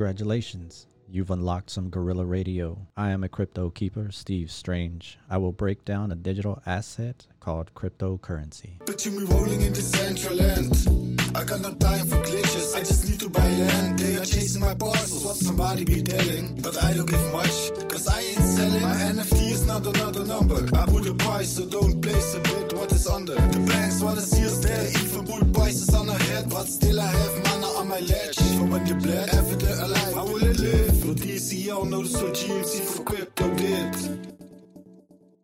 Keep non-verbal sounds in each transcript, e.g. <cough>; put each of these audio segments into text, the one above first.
Congratulations. You've unlocked some guerrilla radio. I am a crypto keeper, Steve Strange. I will break down a digital asset called cryptocurrency. Me rolling into Central Land. I got no time for glitches, I just need to buy land. They are chasing my what somebody be telling. But I don't give much, cause I ain't selling. My NFT is not another number. I put a price, so don't place a what is under. The banks wanna see us there, even put prices on our head. DCL, notice GMC for crypto.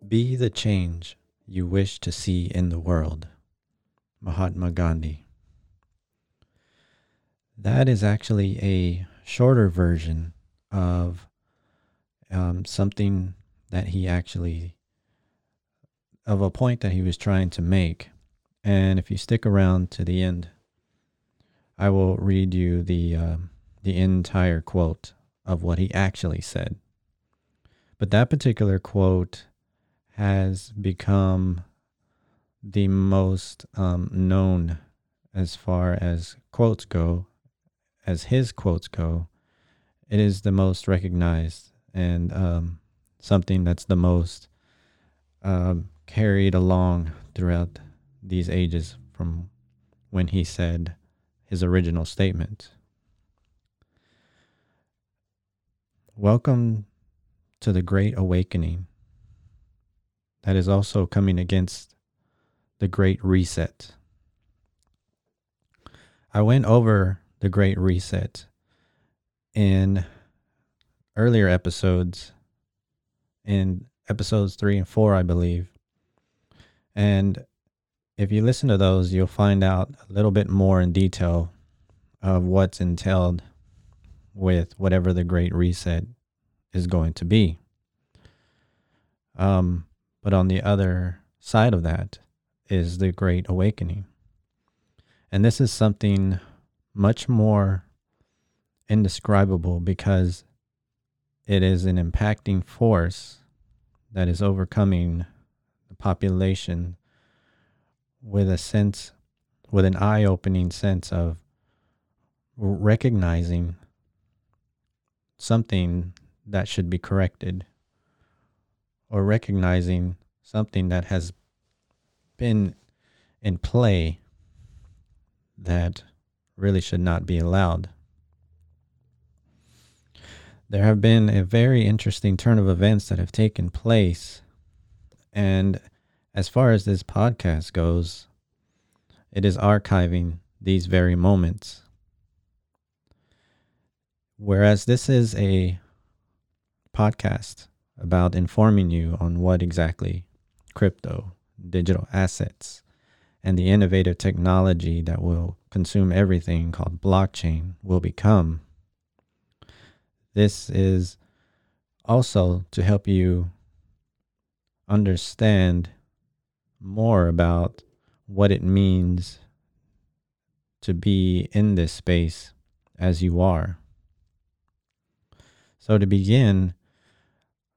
Be the change you wish to see in the world. Mahatma Gandhi. That is actually a shorter version of um, something that he actually, of a point that he was trying to make. And if you stick around to the end, I will read you the um, the entire quote of what he actually said. But that particular quote has become the most um, known as far as quotes go, as his quotes go. It is the most recognized and um, something that's the most um, carried along throughout these ages from when he said his original statement. Welcome to the Great Awakening that is also coming against the Great Reset. I went over the Great Reset in earlier episodes, in episodes three and four, I believe. And if you listen to those, you'll find out a little bit more in detail of what's entailed with whatever the Great Reset is going to be. Um, but on the other side of that is the Great Awakening. And this is something much more indescribable because it is an impacting force that is overcoming the population with a sense, with an eye opening sense of recognizing something that should be corrected or recognizing something that has been in play that really should not be allowed. There have been a very interesting turn of events that have taken place. And as far as this podcast goes, it is archiving these very moments. Whereas this is a podcast about informing you on what exactly crypto, digital assets, and the innovative technology that will consume everything called blockchain will become. This is also to help you understand more about what it means to be in this space as you are. So, to begin,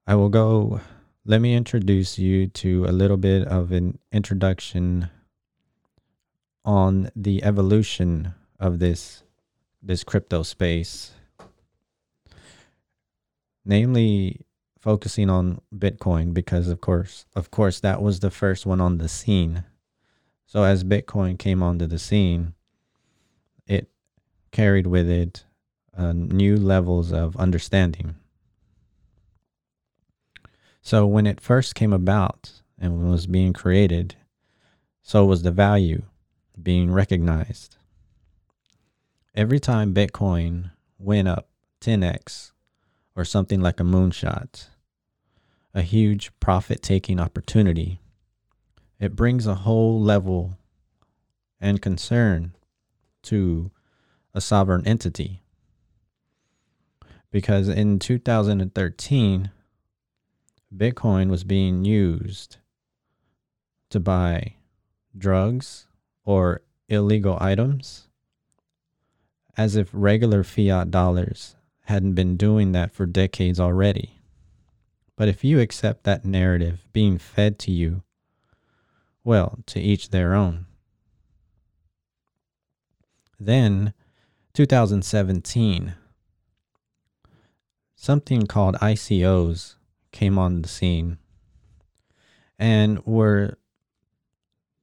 I will go. Let me introduce you to a little bit of an introduction on the evolution of this this crypto space namely focusing on bitcoin because of course of course that was the first one on the scene so as bitcoin came onto the scene it carried with it uh, new levels of understanding so when it first came about and was being created so was the value being recognized. Every time Bitcoin went up 10x or something like a moonshot, a huge profit taking opportunity, it brings a whole level and concern to a sovereign entity. Because in 2013, Bitcoin was being used to buy drugs or illegal items as if regular fiat dollars hadn't been doing that for decades already. But if you accept that narrative being fed to you, well, to each their own. Then, 2017, something called ICOs came on the scene and were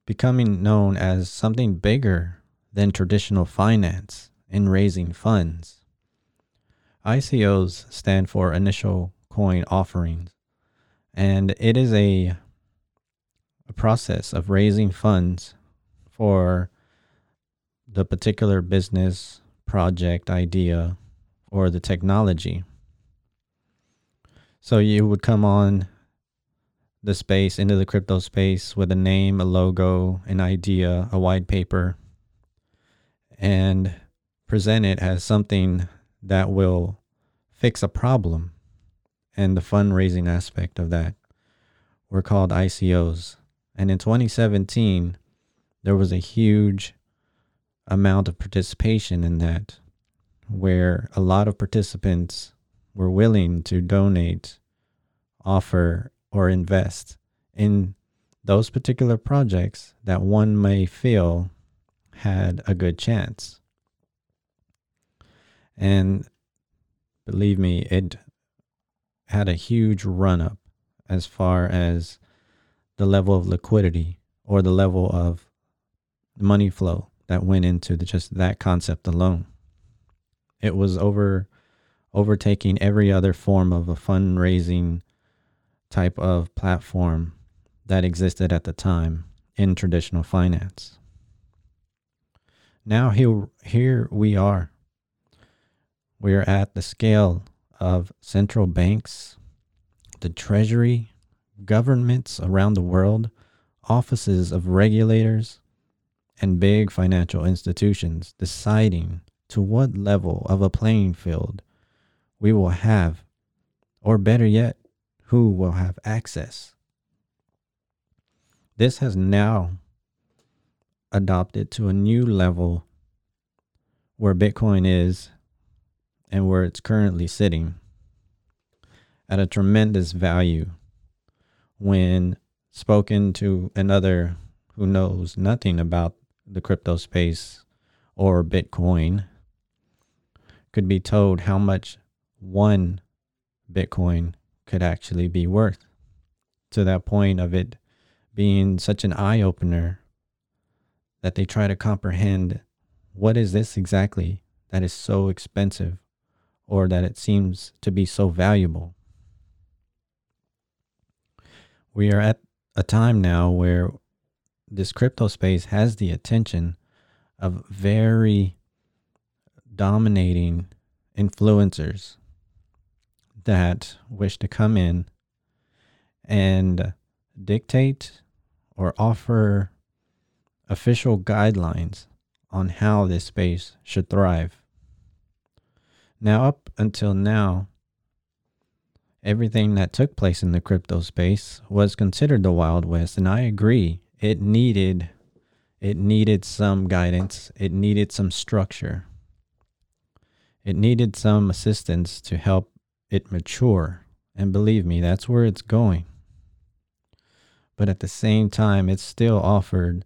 becoming known as something bigger than traditional finance in raising funds. ICOs stand for initial coin offerings, and it is a, a process of raising funds for the particular business, project, idea, or the technology. So you would come on the space into the crypto space with a name, a logo, an idea, a white paper, and present it as something that will fix a problem. And the fundraising aspect of that were called ICOs. And in 2017, there was a huge amount of participation in that, where a lot of participants were willing to donate, offer, or invest in those particular projects that one may feel had a good chance. And believe me, it had a huge run up as far as the level of liquidity or the level of money flow that went into the, just that concept alone. It was over overtaking every other form of a fundraising type of platform that existed at the time in traditional finance. Now here here we are. We are at the scale of central banks, the treasury, governments around the world, offices of regulators, and big financial institutions deciding to what level of a playing field we will have, or better yet, who will have access. This has now adopted to a new level where Bitcoin is and where it's currently sitting at a tremendous value when spoken to another who knows nothing about the crypto space or Bitcoin could be told how much one Bitcoin could actually be worth to that point of it being such an eye opener that they try to comprehend what is this exactly that is so expensive or that it seems to be so valuable. We are at a time now where this crypto space has the attention of very dominating influencers that wish to come in and dictate or offer official guidelines on how this space should thrive. Now, up until now, everything that took place in the crypto space was considered the Wild West, and I agree. It needed it needed some guidance. It needed some structure. It needed some assistance to help it mature. And believe me, that's where it's going. But at the same time, it still offered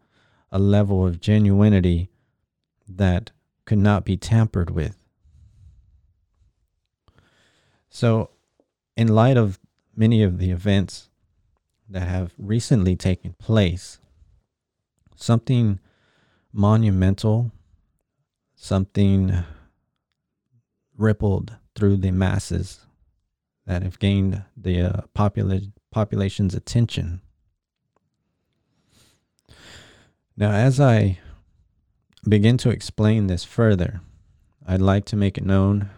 a level of genuinity that could not be tampered with. So, in light of many of the events that have recently taken place, something monumental, something rippled through the masses that have gained the uh, popula- population's attention. Now, as I begin to explain this further, I'd like to make it known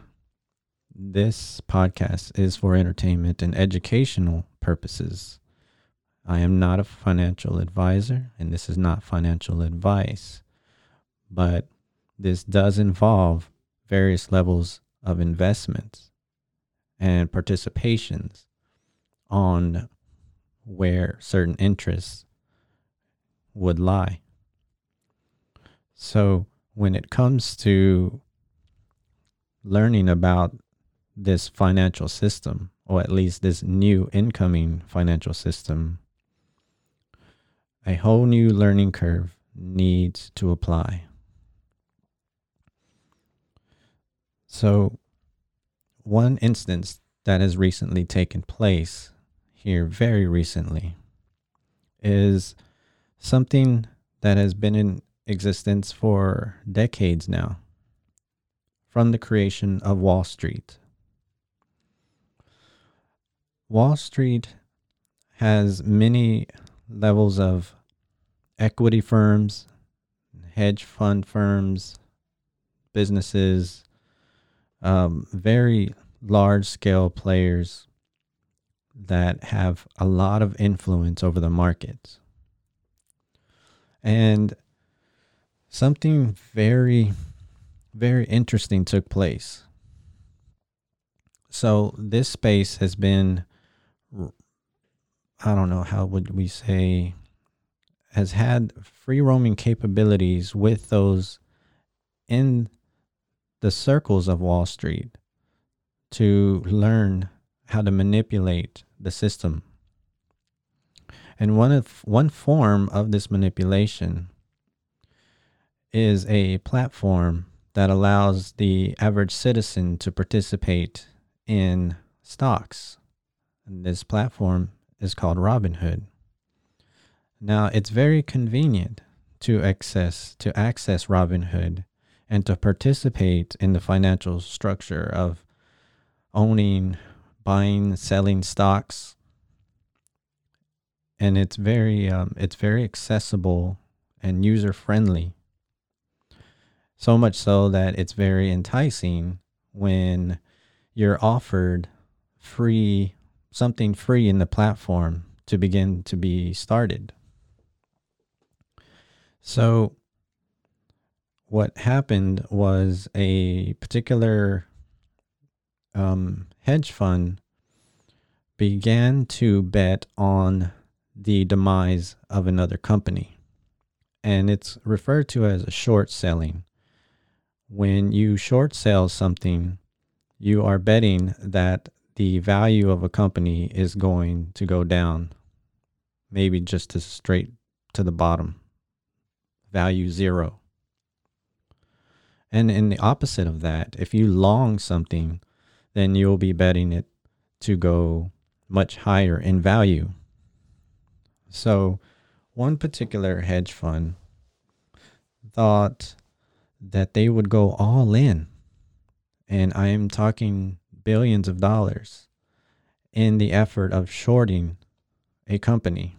this podcast is for entertainment and educational purposes. I am not a financial advisor, and this is not financial advice, but this does involve various levels of investments and participations on where certain interests would lie. So, when it comes to learning about this financial system, or at least this new incoming financial system, a whole new learning curve needs to apply. So, one instance that has recently taken place here, very recently, is something that has been in existence for decades now from the creation of Wall Street. Wall Street has many levels of equity firms, hedge fund firms, businesses, um, very large scale players that have a lot of influence over the markets. And something very, very interesting took place. So, this space has been, I don't know, how would we say, has had free roaming capabilities with those in the circles of Wall Street to learn how to manipulate the system. And one of one form of this manipulation is a platform that allows the average citizen to participate in stocks. And this platform is called Robinhood. Now, it's very convenient to access to access Robinhood and to participate in the financial structure of owning, buying, selling stocks. And it's very um, it's very accessible and user friendly. So much so that it's very enticing when you're offered free something free in the platform to begin to be started. So what happened was a particular um, hedge fund began to bet on the demise of another company. And it's referred to as a short selling. When you short sell something, you are betting that the value of a company is going to go down, maybe just to straight to the bottom, value zero. And in the opposite of that, if you long something, then you'll be betting it to go much higher in value. So, one particular hedge fund thought that they would go all in, and I am talking billions of dollars in the effort of shorting a company.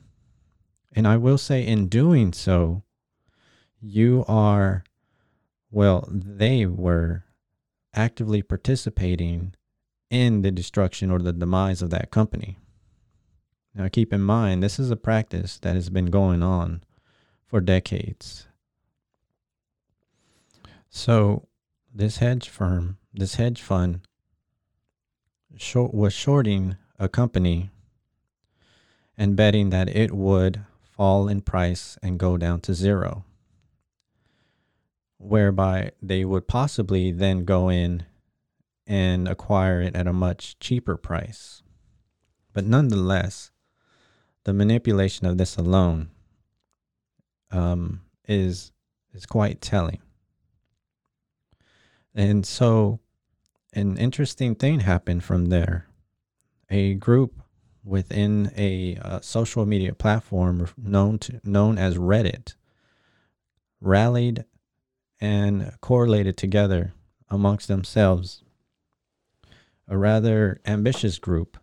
And I will say, in doing so, you are well, they were actively participating in the destruction or the demise of that company. Now, keep in mind, this is a practice that has been going on for decades. So, this hedge firm, this hedge fund, short, was shorting a company and betting that it would fall in price and go down to zero whereby they would possibly then go in and acquire it at a much cheaper price. But nonetheless, the manipulation of this alone um, is is quite telling. And so an interesting thing happened from there. A group within a uh, social media platform known to, known as Reddit rallied and correlated together amongst themselves a rather ambitious group.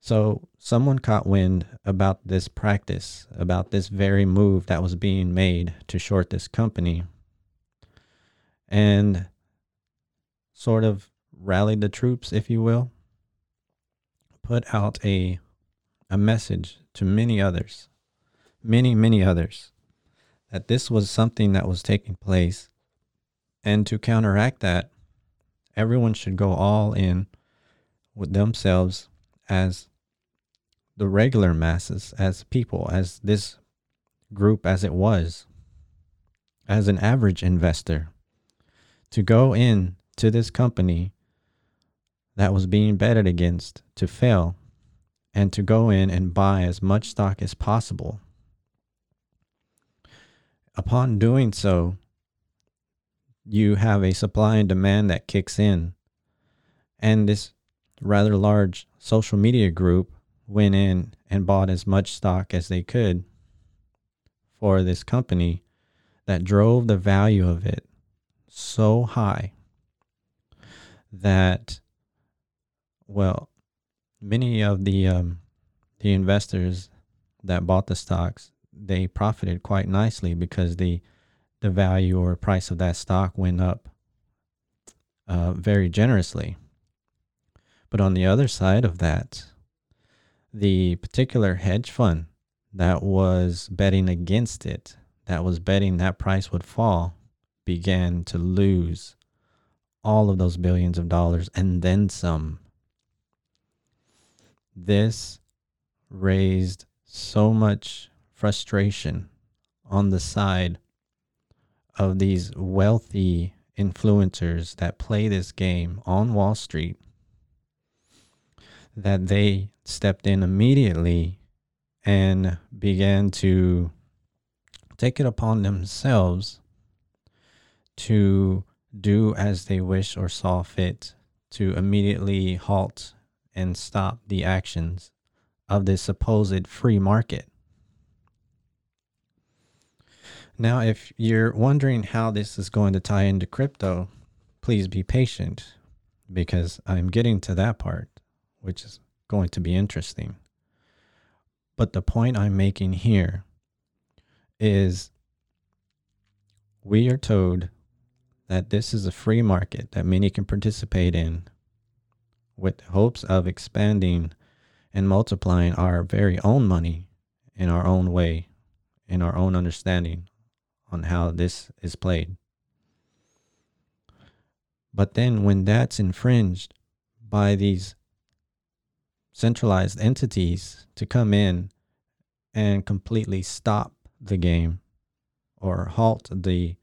So someone caught wind about this practice, about this very move that was being made to short this company, and sort of rallied the troops, if you will, put out a a message to many others, many, many others, that this was something that was taking place. And to counteract that, everyone should go all in with themselves as the regular masses, as people, as this group as it was, as an average investor, to go in to this company that was being betted against to fail and to go in and buy as much stock as possible. Upon doing so, you have a supply and demand that kicks in. And this rather large social media group went in and bought as much stock as they could for this company that drove the value of it so high that well many of the um, the investors that bought the stocks they profited quite nicely because the the value or price of that stock went up uh, very generously. But on the other side of that, the particular hedge fund that was betting against it, that was betting that price would fall, began to lose all of those billions of dollars and then some. This raised so much frustration on the side of these wealthy influencers that play this game on Wall Street that they stepped in immediately and began to take it upon themselves to do as they wish or saw fit to immediately halt and stop the actions of this supposed free market. Now, if you're wondering how this is going to tie into crypto, please be patient because I'm getting to that part, which is going to be interesting. But the point I'm making here is we are told that this is a free market that many can participate in with hopes of expanding and multiplying our very own money in our own way, in our own understanding on how this is played. But then when that's infringed by these centralized entities to come in and completely stop the game or halt the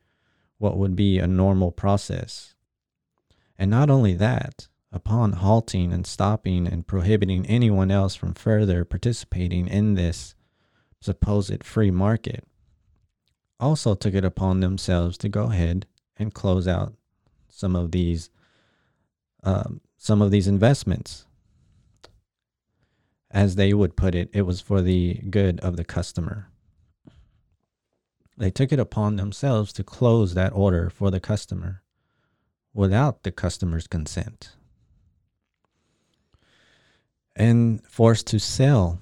what would be a normal process. And not only that, upon halting and stopping and prohibiting anyone else from further participating in this supposed free market, also took it upon themselves to go ahead and close out some of these um, some of these investments. As they would put it, it was for the good of the customer. They took it upon themselves to close that order for the customer without the customer's consent and forced to sell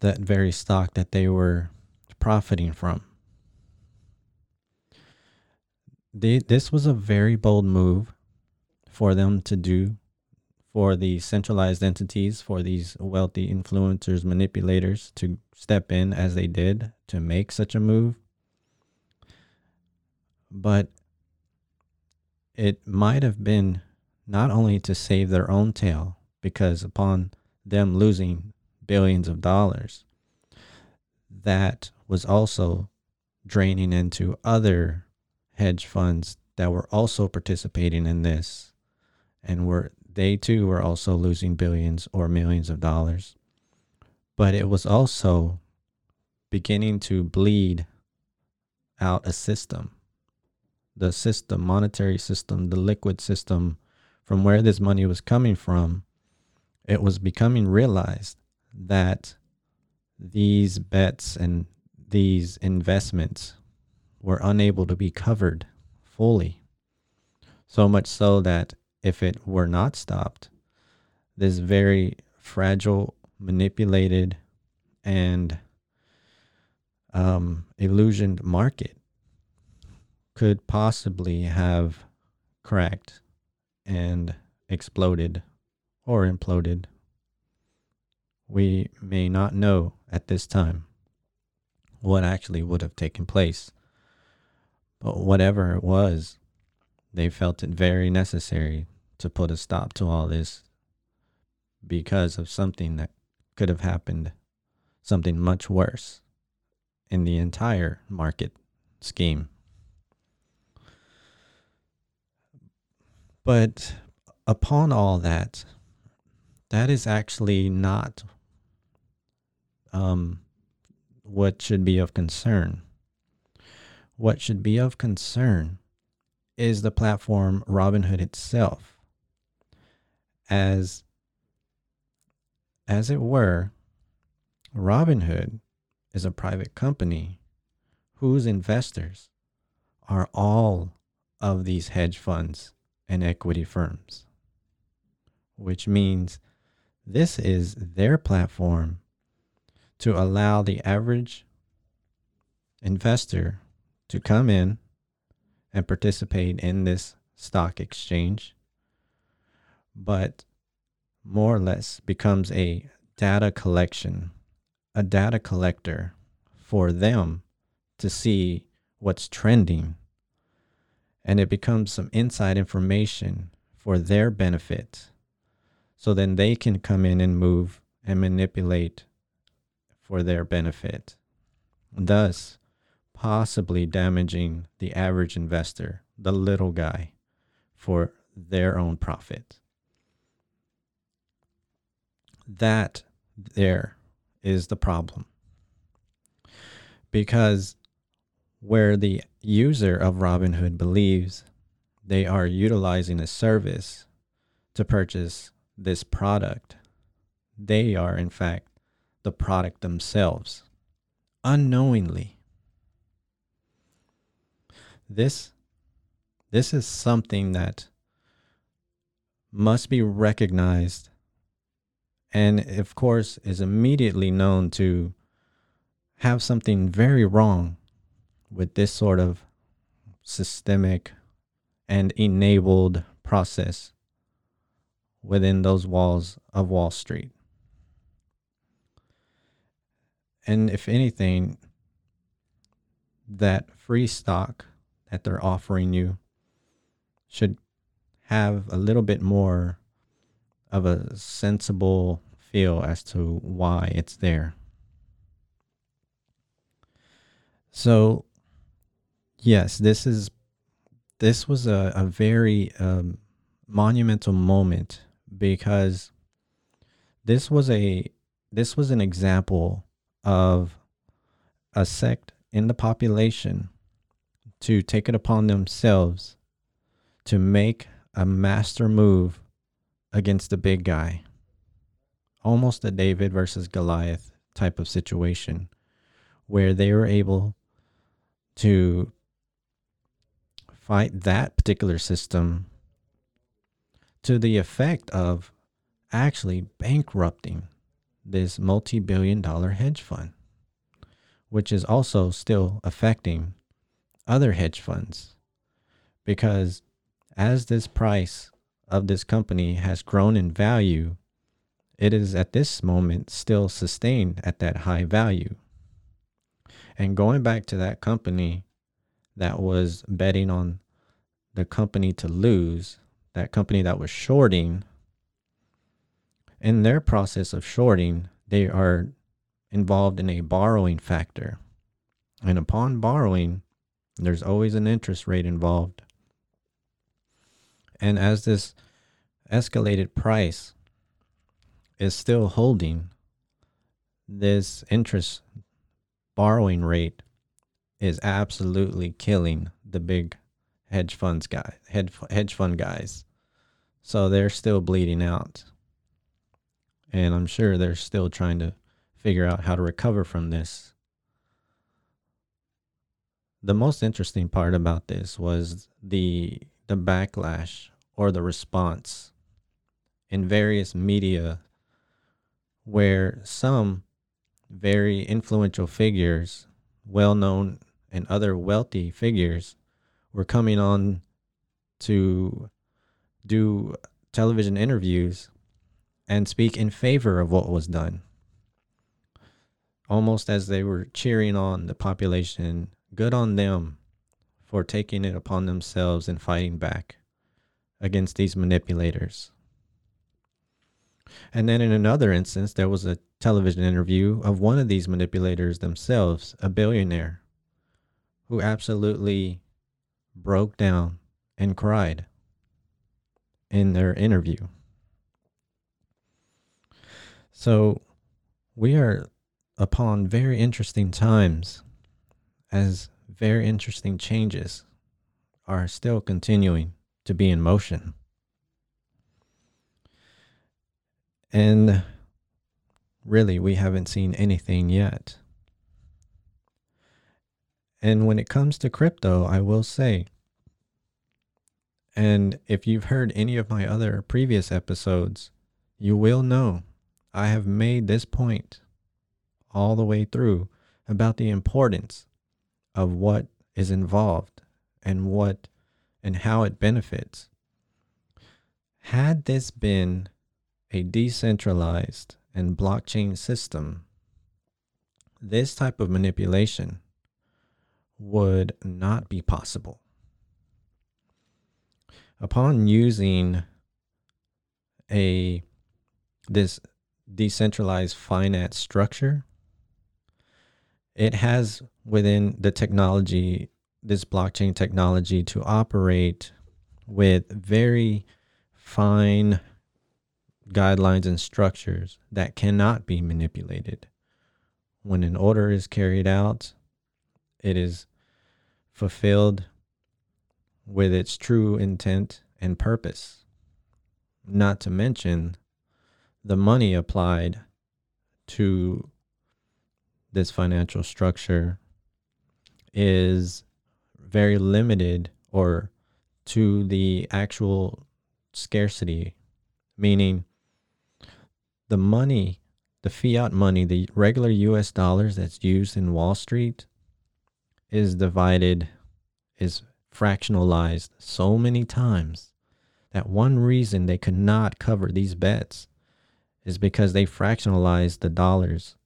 that very stock that they were profiting from they, this was a very bold move for them to do for the centralized entities, for these wealthy influencers, manipulators to step in as they did to make such a move. But it might have been not only to save their own tail, because upon them losing billions of dollars, that was also draining into other hedge funds that were also participating in this. And were they too were also losing billions or millions of dollars. But it was also beginning to bleed out a system. The system, monetary system, the liquid system, from where this money was coming from, it was becoming realized that these bets and these investments were unable to be covered fully. So much so that if it were not stopped, this very fragile, manipulated, and um, illusioned market could possibly have cracked and exploded or imploded. We may not know at this time what actually would have taken place. But whatever it was, they felt it very necessary to put a stop to all this because of something that could have happened, something much worse in the entire market scheme. But upon all that, that is actually not um, what should be of concern. What should be of concern is the platform Robinhood itself. As as it were, Robinhood is a private company whose investors are all of these hedge funds and equity firms, which means this is their platform to allow the average investor to come in and participate in this stock exchange, but more or less becomes a data collection, a data collector for them to see what's trending. And it becomes some inside information for their benefit. So then they can come in and move and manipulate for their benefit, thus possibly damaging the average investor, the little guy, for their own profit. That there is the problem. Because where the user of Robinhood believes they are utilizing a service to purchase this product, they are in fact the product themselves unknowingly. This this is something that must be recognized and of course is immediately known to have something very wrong with this sort of systemic and enabled process within those walls of Wall Street. And if anything, that free stock that they're offering you should have a little bit more of a sensible feel as to why it's there. So, yes, this is this was a, a very um, monumental moment because this was a this was an example of a sect in the population to take it upon themselves to make a master move against the big guy. Almost a David versus Goliath type of situation where they were able to fight that particular system to the effect of actually bankrupting this multi billion dollar hedge fund, which is also still affecting other hedge funds. Because as this price of this company has grown in value, it is at this moment still sustained at that high value. And going back to that company that was betting on the company to lose, that company that was shorting in their process of shorting, they are involved in a borrowing factor. And upon borrowing, there's always an interest rate involved. And as this escalated price is still holding, this interest borrowing rate is absolutely killing the big hedge funds guy hedge hedge fund guys. So they're still bleeding out. And I'm sure they're still trying to figure out how to recover from this. The most interesting part about this was the the backlash or the response in various media where some very influential figures, well known and other wealthy figures, were coming on to do television interviews and speak in favor of what was done. Almost as they were cheering on the population, good on them for taking it upon themselves and fighting back against these manipulators. And then in another instance, there was a television interview of one of these manipulators themselves, a billionaire, who absolutely broke down and cried in their interview. So we are upon very interesting times as very interesting changes are still continuing to be in motion. And really, we haven't seen anything yet. And when it comes to crypto, I will say, and if you've heard any of my other previous episodes, you will know I have made this point all the way through about the importance of what is involved and what and how it benefits. Had this been a decentralized and blockchain system, this type of manipulation would not be possible. Upon using a this decentralized finance structure, it has within the technology, this blockchain technology, to operate with very fine guidelines and structures that cannot be manipulated. When an order is carried out, it is fulfilled with its true intent and purpose. Not to mention the money applied to this financial structure is very limited or to the actual scarcity, meaning the money, the fiat money, the regular US dollars that's used in Wall Street is divided, is fractionalized so many times that one reason they could not cover these bets is because they fractionalized the dollars,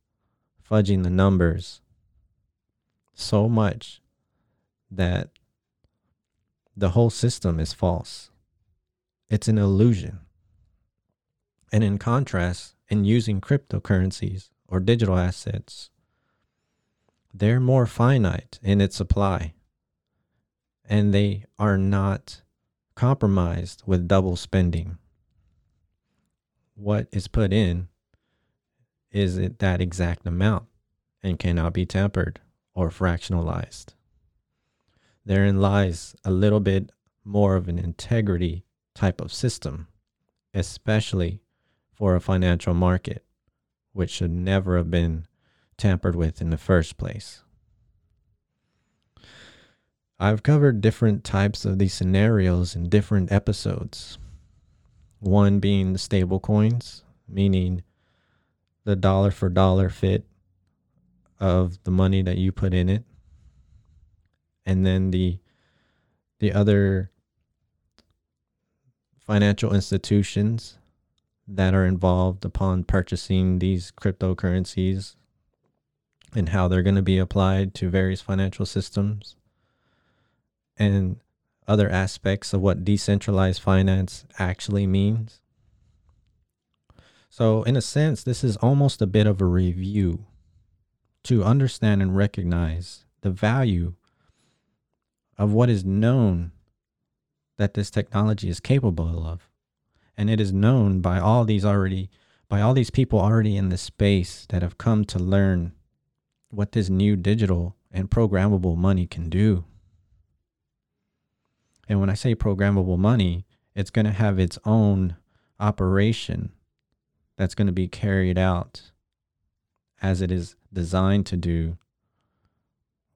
fudging the numbers so much that the whole system is false. It's an illusion. And in contrast, in using cryptocurrencies or digital assets, they're more finite in its supply and they are not compromised with double spending. What is put in is it that exact amount and cannot be tampered or fractionalized. Therein lies a little bit more of an integrity type of system, especially for a financial market, which should never have been tampered with in the first place. I've covered different types of these scenarios in different episodes. One being the stable coins, meaning the dollar for dollar fit of the money that you put in it. And then the the other financial institutions that are involved upon purchasing these cryptocurrencies and how they're going to be applied to various financial systems and other aspects of what decentralized finance actually means. So, in a sense, this is almost a bit of a review to understand and recognize the value of what is known that this technology is capable of and it is known by all these already by all these people already in the space that have come to learn what this new digital and programmable money can do. And when I say programmable money, it's going to have its own operation that's going to be carried out as it is designed to do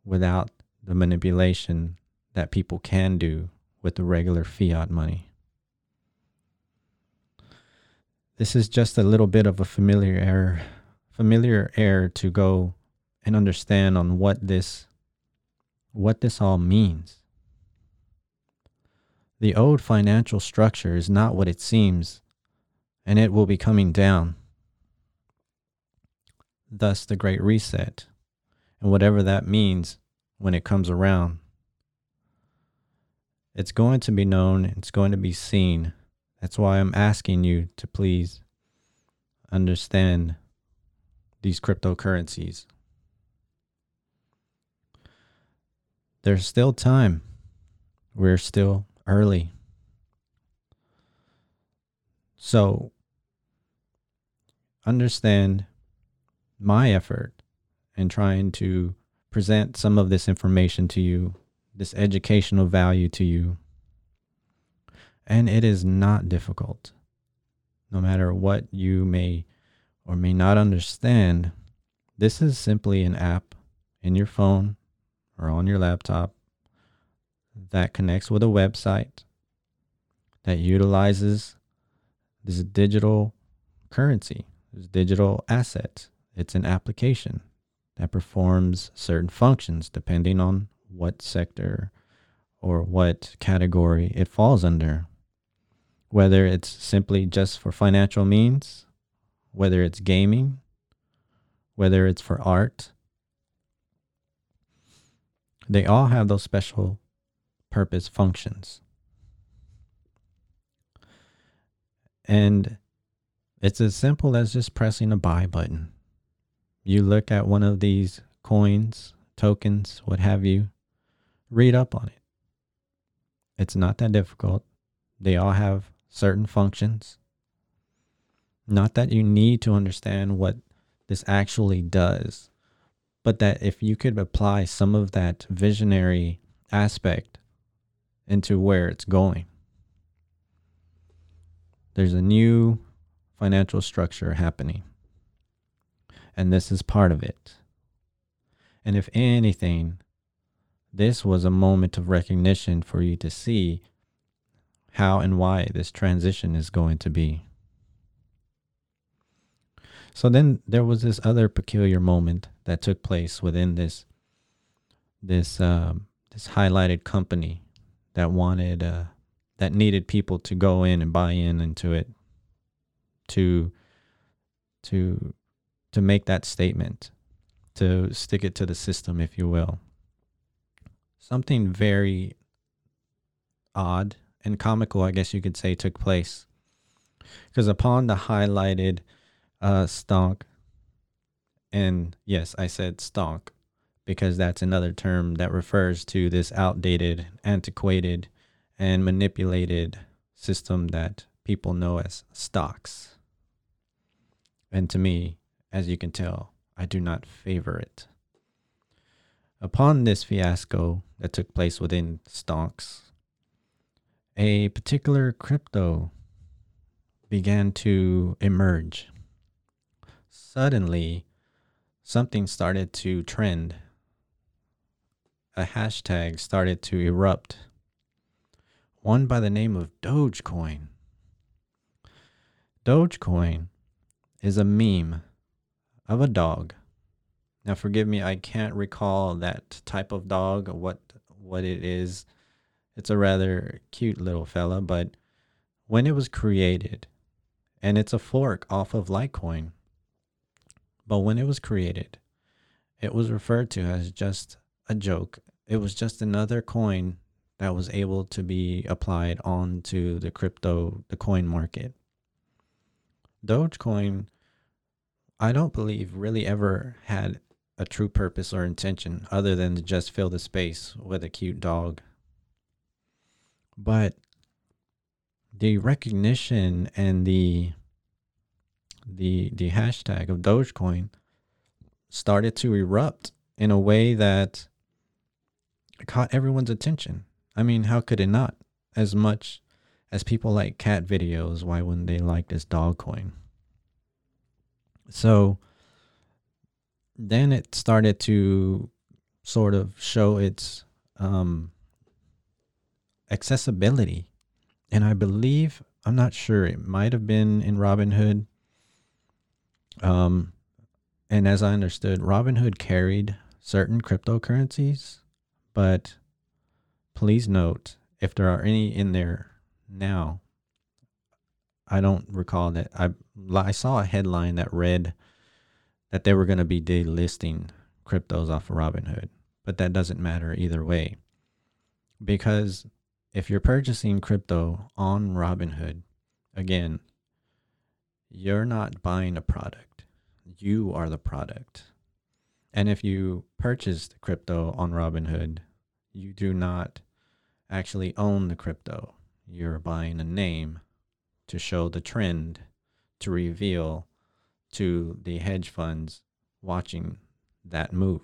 without the manipulation that people can do with the regular fiat money. This is just a little bit of a familiar error, familiar error to go and understand on what this what this all means. The old financial structure is not what it seems, and it will be coming down. Thus, the Great Reset, and whatever that means when it comes around. It's going to be known, it's going to be seen. That's why I'm asking you to please understand these cryptocurrencies. There's still time. We're still early. So understand my effort in trying to present some of this information to you, this educational value to you. And it is not difficult. No matter what you may or may not understand, this is simply an app in your phone or on your laptop that connects with a website that utilizes this digital currency, this digital asset. It's an application that performs certain functions depending on what sector or what category it falls under. Whether it's simply just for financial means, whether it's gaming, whether it's for art, they all have those special purpose functions. And it's as simple as just pressing a buy button. You look at one of these coins, tokens, what have you, read up on it. It's not that difficult. They all have certain functions. Not that you need to understand what this actually does, but that if you could apply some of that visionary aspect into where it's going, there's a new financial structure happening. And this is part of it. And if anything, this was a moment of recognition for you to see how and why this transition is going to be. So then there was this other peculiar moment that took place within this this um, this highlighted company that wanted uh, that needed people to go in and buy in into it to to to make that statement to stick it to the system if you will something very odd and comical i guess you could say took place because upon the highlighted uh, stonk. And yes, I said stonk because that's another term that refers to this outdated, antiquated, and manipulated system that people know as stocks. And to me, as you can tell, I do not favor it. Upon this fiasco that took place within stonks, a particular crypto began to emerge suddenly something started to trend. A hashtag started to erupt. One by the name of Dogecoin. Dogecoin is a meme of a dog. Now forgive me, I can't recall that type of dog what what it is. It's a rather cute little fella, but when it was created, and it's a fork off of Litecoin, but when it was created, it was referred to as just a joke. It was just another coin that was able to be applied onto the crypto, the coin market. Dogecoin, I don't believe really ever had a true purpose or intention other than to just fill the space with a cute dog. But the recognition and the the the hashtag of Dogecoin started to erupt in a way that caught everyone's attention. I mean, how could it not? as much as people like cat videos, why wouldn't they like this dog coin? So then it started to sort of show its um, accessibility. And I believe, I'm not sure, it might have been in Robinhood. Um, and as I understood, Robinhood carried certain cryptocurrencies, but please note if there are any in there now, I don't recall that. I, I saw a headline that read that they were going to be delisting cryptos off of Robinhood, but that doesn't matter either way. Because if you're purchasing crypto on Robinhood, again, you're not buying a product. You are the product. And if you purchase the crypto on Robinhood, you do not actually own the crypto. You're buying a name to show the trend to reveal to the hedge funds watching that move.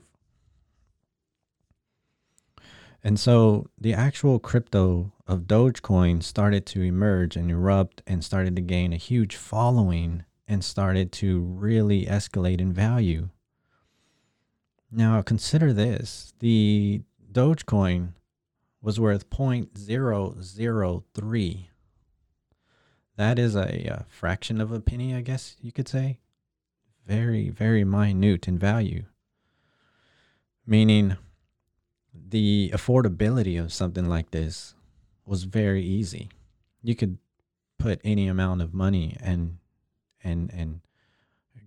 And so the actual crypto of Dogecoin started to emerge and erupt and started to gain a huge following and started to really escalate in value. Now, consider this the Dogecoin was worth 0.003. That is a, a fraction of a penny, I guess you could say. Very, very minute in value. Meaning, the affordability of something like this was very easy. You could put any amount of money and and and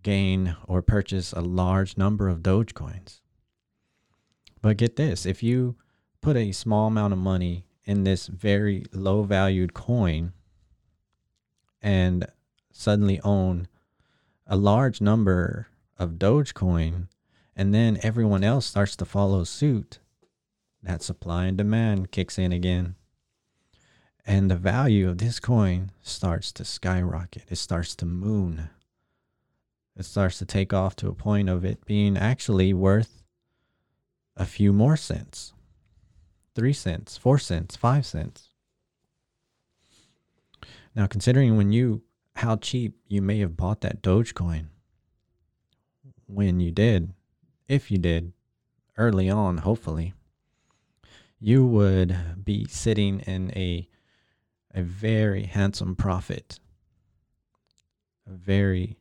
gain or purchase a large number of Dogecoins. But get this, if you put a small amount of money in this very low valued coin and suddenly own a large number of Dogecoin and then everyone else starts to follow suit, that supply and demand kicks in again. And the value of this coin starts to skyrocket. It starts to moon. It starts to take off to a point of it being actually worth a few more cents three cents, four cents, five cents. Now, considering when you how cheap you may have bought that Dogecoin when you did, if you did, early on, hopefully, you would be sitting in a a very handsome profit, a very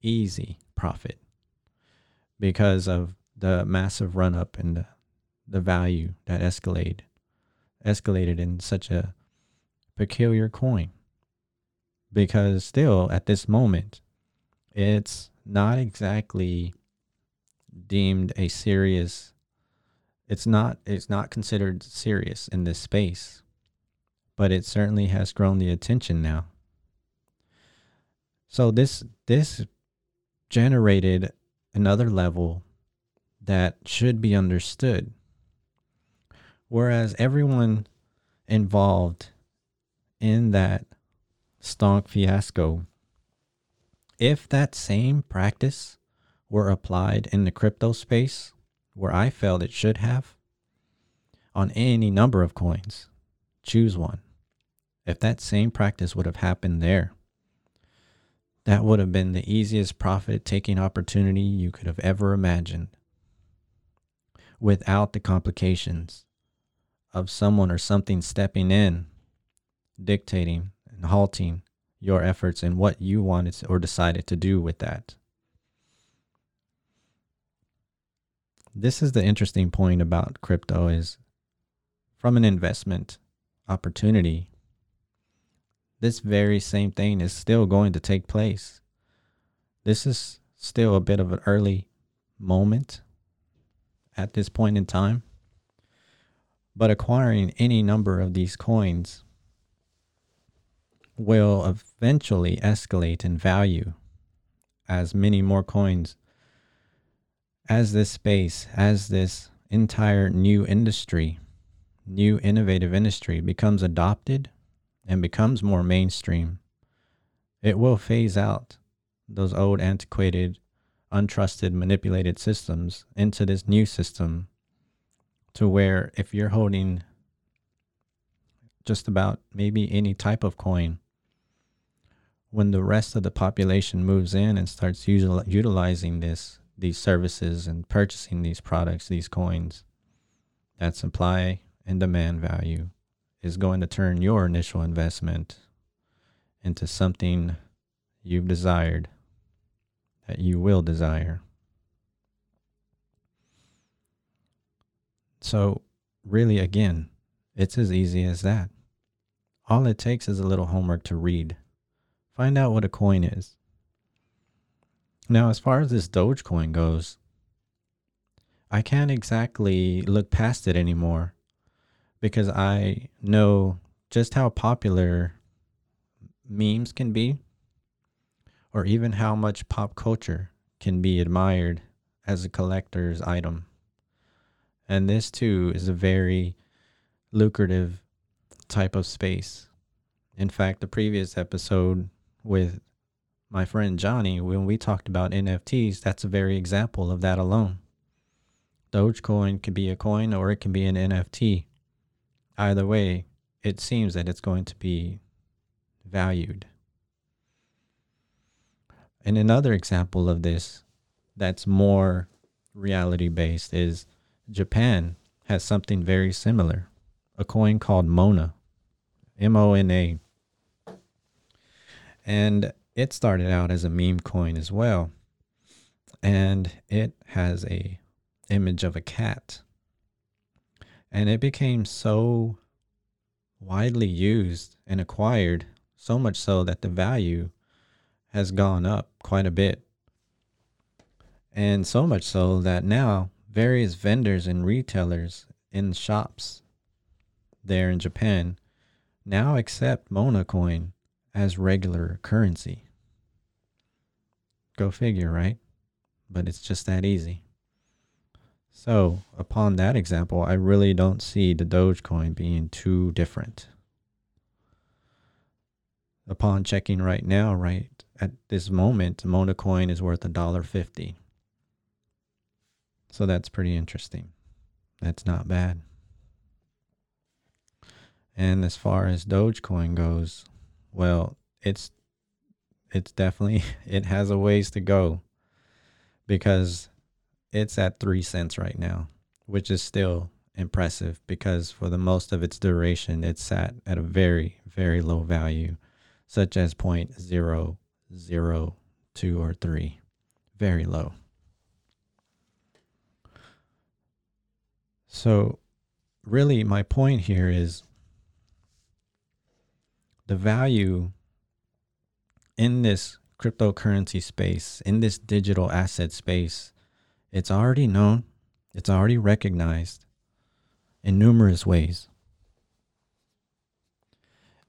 easy profit because of the massive run up in the, the value that escalated escalated in such a peculiar coin. Because still at this moment it's not exactly deemed a serious it's not it's not considered serious in this space but it certainly has grown the attention now. So this this generated another level that should be understood whereas everyone involved in that stonk fiasco if that same practice were applied in the crypto space where I felt it should have on any number of coins, choose one. If that same practice would have happened there, that would have been the easiest profit taking opportunity you could have ever imagined without the complications of someone or something stepping in, dictating and halting your efforts and what you wanted or decided to do with that. this is the interesting point about crypto is from an investment opportunity this very same thing is still going to take place this is still a bit of an early moment at this point in time but acquiring any number of these coins will eventually escalate in value as many more coins as this space, as this entire new industry, new innovative industry becomes adopted and becomes more mainstream, it will phase out those old, antiquated, untrusted, manipulated systems into this new system to where if you're holding just about maybe any type of coin when the rest of the population moves in and starts util- utilizing this these services and purchasing these products, these coins, that supply and demand value is going to turn your initial investment into something you've desired that you will desire. So, really, again, it's as easy as that. All it takes is a little homework to read Find out what a coin is. Now, as far as this Dogecoin goes, I can't exactly look past it anymore because I know just how popular memes can be, or even how much pop culture can be admired as a collector's item. And this too is a very lucrative type of space. In fact, the previous episode with my friend Johnny, when we talked about NFTs, that's a very example of that alone. Dogecoin can be a coin or it can be an NFT. Either way, it seems that it's going to be valued. And another example of this that's more reality based is Japan has something very similar a coin called Mona, M O N A. And it started out as a meme coin as well. And it has a image of a cat. And it became so widely used and acquired, so much so that the value has gone up quite a bit. And so much so that now various vendors and retailers in shops there in Japan now accept Mona coin as regular currency. Go figure, right? But it's just that easy. So, upon that example, I really don't see the Dogecoin being too different. Upon checking right now, right at this moment, Mona coin is worth a dollar fifty. So that's pretty interesting. That's not bad. And as far as Dogecoin goes, well, it's it's definitely <laughs> it has a ways to go because it's at 3 cents right now, which is still impressive because for the most of its duration it's sat at a very very low value such as point zero zero two or 3 very low so really my point here is the value in this cryptocurrency space, in this digital asset space, it's already known, it's already recognized in numerous ways.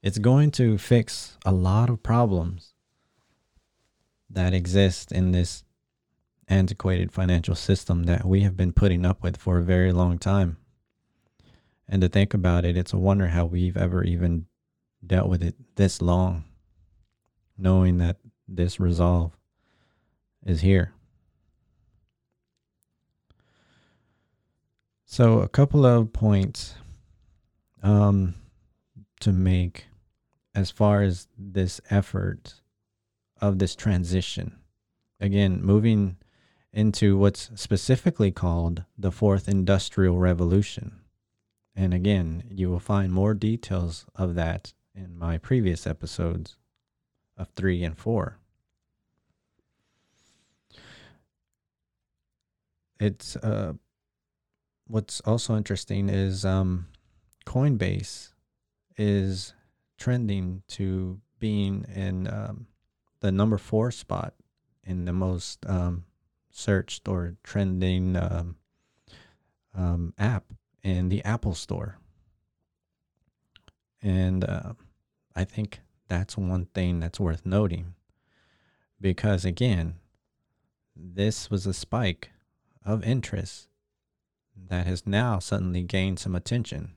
It's going to fix a lot of problems that exist in this antiquated financial system that we have been putting up with for a very long time. And to think about it, it's a wonder how we've ever even dealt with it this long, knowing that this resolve is here. So, a couple of points um, to make as far as this effort of this transition. Again, moving into what's specifically called the fourth industrial revolution. And again, you will find more details of that in my previous episodes of three and four. It's uh, what's also interesting is um, Coinbase is trending to being in um, the number four spot in the most um, searched or trending um, um, app in the Apple Store. And uh, I think that's one thing that's worth noting because, again, this was a spike of interest that has now suddenly gained some attention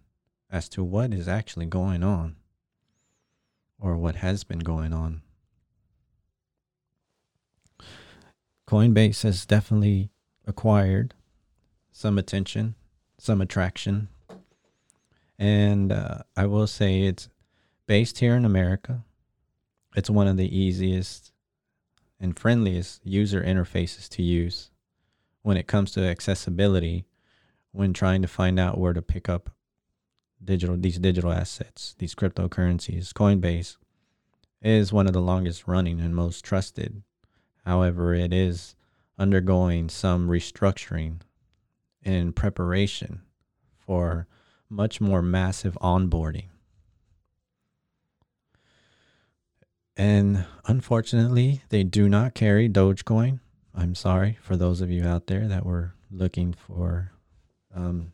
as to what is actually going on or what has been going on. Coinbase has definitely acquired some attention, some attraction, And uh, I will say it's based here in America. It's one of the easiest and friendliest user interfaces to use when it comes to accessibility when trying to find out where to pick up digital these digital assets, these cryptocurrencies. Coinbase is one of the longest running and most trusted. However, it is undergoing some restructuring in preparation for much more massive onboarding. And unfortunately, they do not carry Dogecoin. I'm sorry for those of you out there that were looking for um,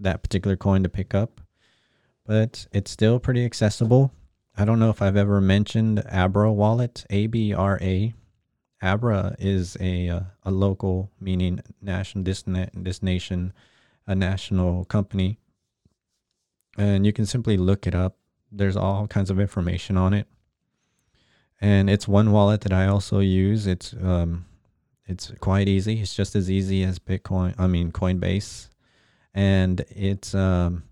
that particular coin to pick up, but it's still pretty accessible. I don't know if I've ever mentioned Abra Wallet, A B R A. Abra is a uh, a local, meaning national this na- this nation, a national company, and you can simply look it up. There's all kinds of information on it, and it's one wallet that I also use. It's um, it's quite easy. It's just as easy as Bitcoin. I mean Coinbase and it's um,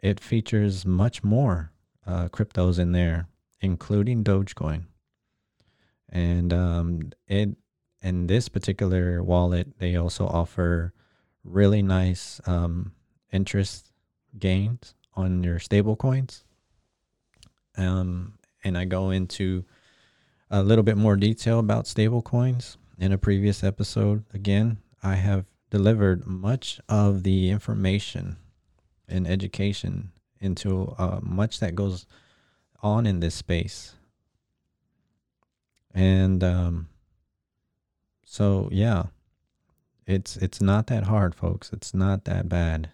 it features much more uh, cryptos in there, including Dogecoin. And um, it in this particular wallet, they also offer really nice um, interest gains on your stable coins. Um, and I go into a little bit more detail about stable coins in a previous episode. Again, I have delivered much of the information and education into uh, much that goes on in this space. And um, so, yeah, it's it's not that hard, folks. It's not that bad.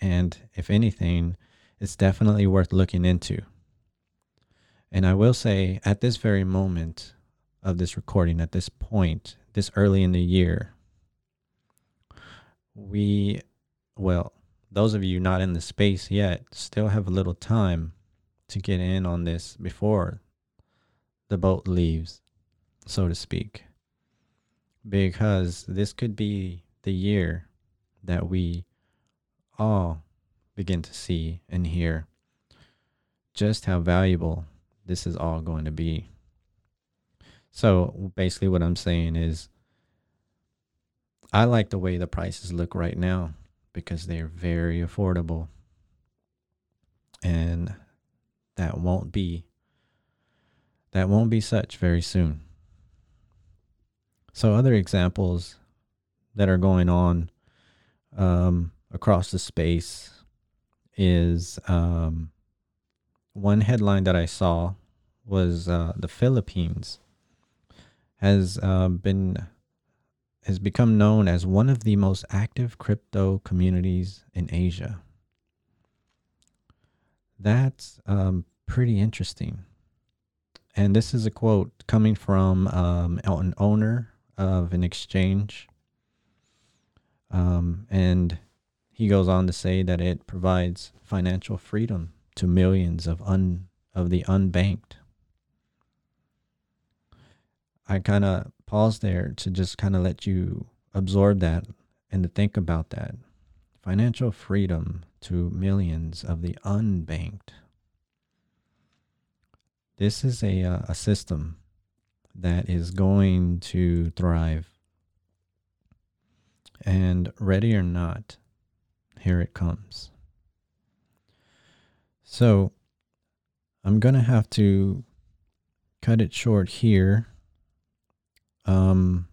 And if anything, it's definitely worth looking into. And I will say, at this very moment of this recording, at this point, this early in the year, we, well, those of you not in the space yet still have a little time to get in on this before the boat leaves, so to speak. Because this could be the year that we all begin to see and hear just how valuable this is all going to be. So basically, what I'm saying is I like the way the prices look right now because they're very affordable. And that won't be that won't be such very soon. So other examples that are going on um, across the space is um, one headline that I saw was uh, the Philippines has uh, been has become known as one of the most active crypto communities in Asia. That's um, pretty interesting. And this is a quote coming from um, an owner of an exchange. Um, and he goes on to say that it provides financial freedom to millions of un of the unbanked. I kind of pause there to just kind of let you absorb that and to think about that. Financial freedom to millions of the unbanked. This is a, uh, a system that is going to thrive. And ready or not, here it comes. So I'm going to have to cut it short here um,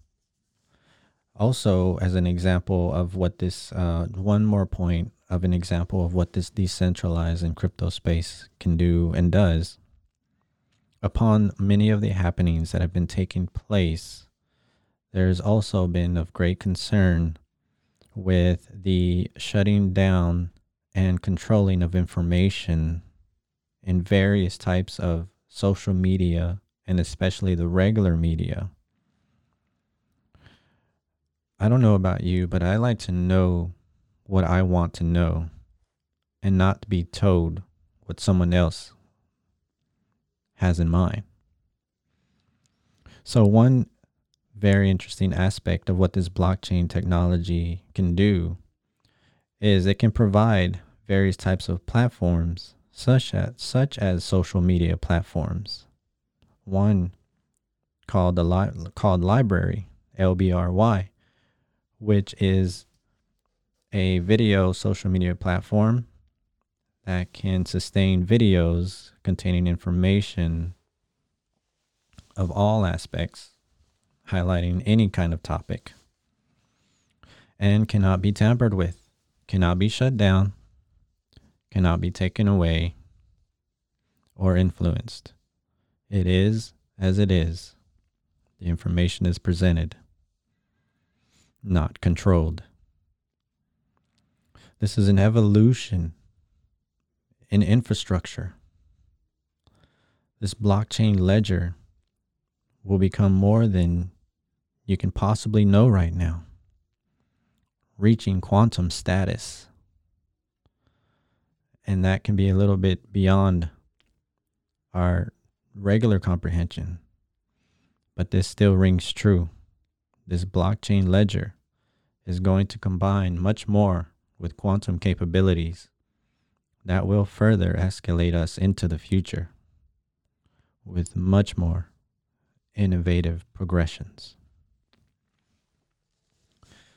also, as an example of what this, uh, one more point of an example of what this decentralized and crypto space can do and does. Upon many of the happenings that have been taking place, there's also been of great concern with the shutting down and controlling of information in various types of social media and especially the regular media. I don't know about you, but I like to know what I want to know and not be told what someone else has in mind. So, one very interesting aspect of what this blockchain technology can do is it can provide various types of platforms, such as such as social media platforms. One called the li- called LBRY, LBRY, which is a video social media platform that can sustain videos containing information of all aspects, highlighting any kind of topic, and cannot be tampered with, cannot be shut down, cannot be taken away or influenced. It is as it is. The information is presented, not controlled. This is an evolution in infrastructure. This blockchain ledger will become more than you can possibly know right now, reaching quantum status. And that can be a little bit beyond our regular comprehension. But this still rings true. This blockchain ledger is going to combine much more with quantum capabilities that will further escalate us into the future with much more innovative progressions.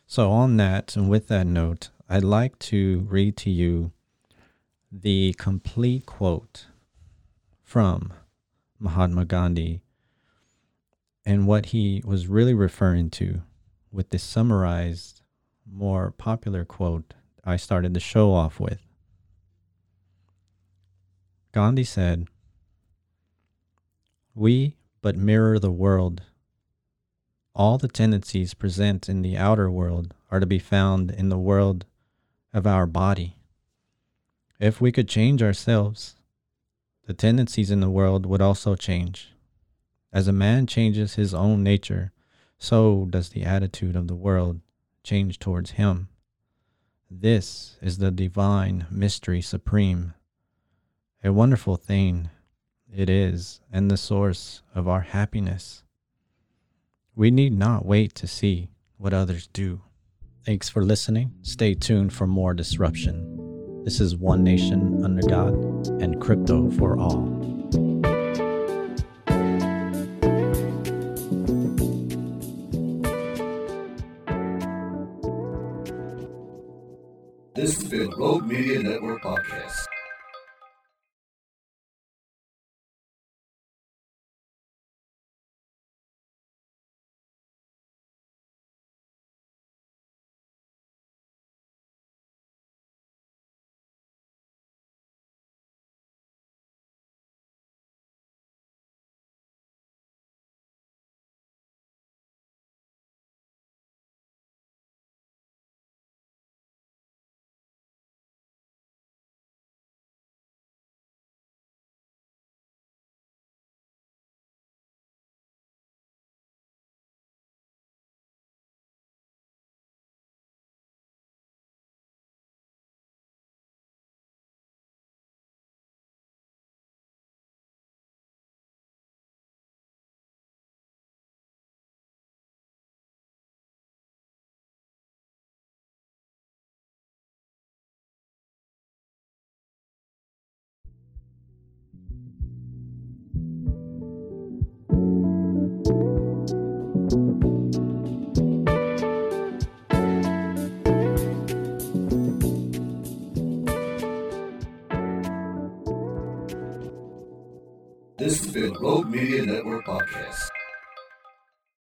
So, on that, and with that note, I'd like to read to you the complete quote from Mahatma Gandhi and what he was really referring to with this summarized, more popular quote I started the show off with. Gandhi said, We but mirror the world. All the tendencies present in the outer world are to be found in the world of our body. If we could change ourselves, the tendencies in the world would also change. As a man changes his own nature, so does the attitude of the world change towards him. This is the divine mystery supreme. A wonderful thing it is, and the source of our happiness. We need not wait to see what others do. Thanks for listening. Stay tuned for more disruption. This is One Nation Under God and Crypto for All. This has been a Rogue Media Network Podcast. Been Rogue Media Network Podcast.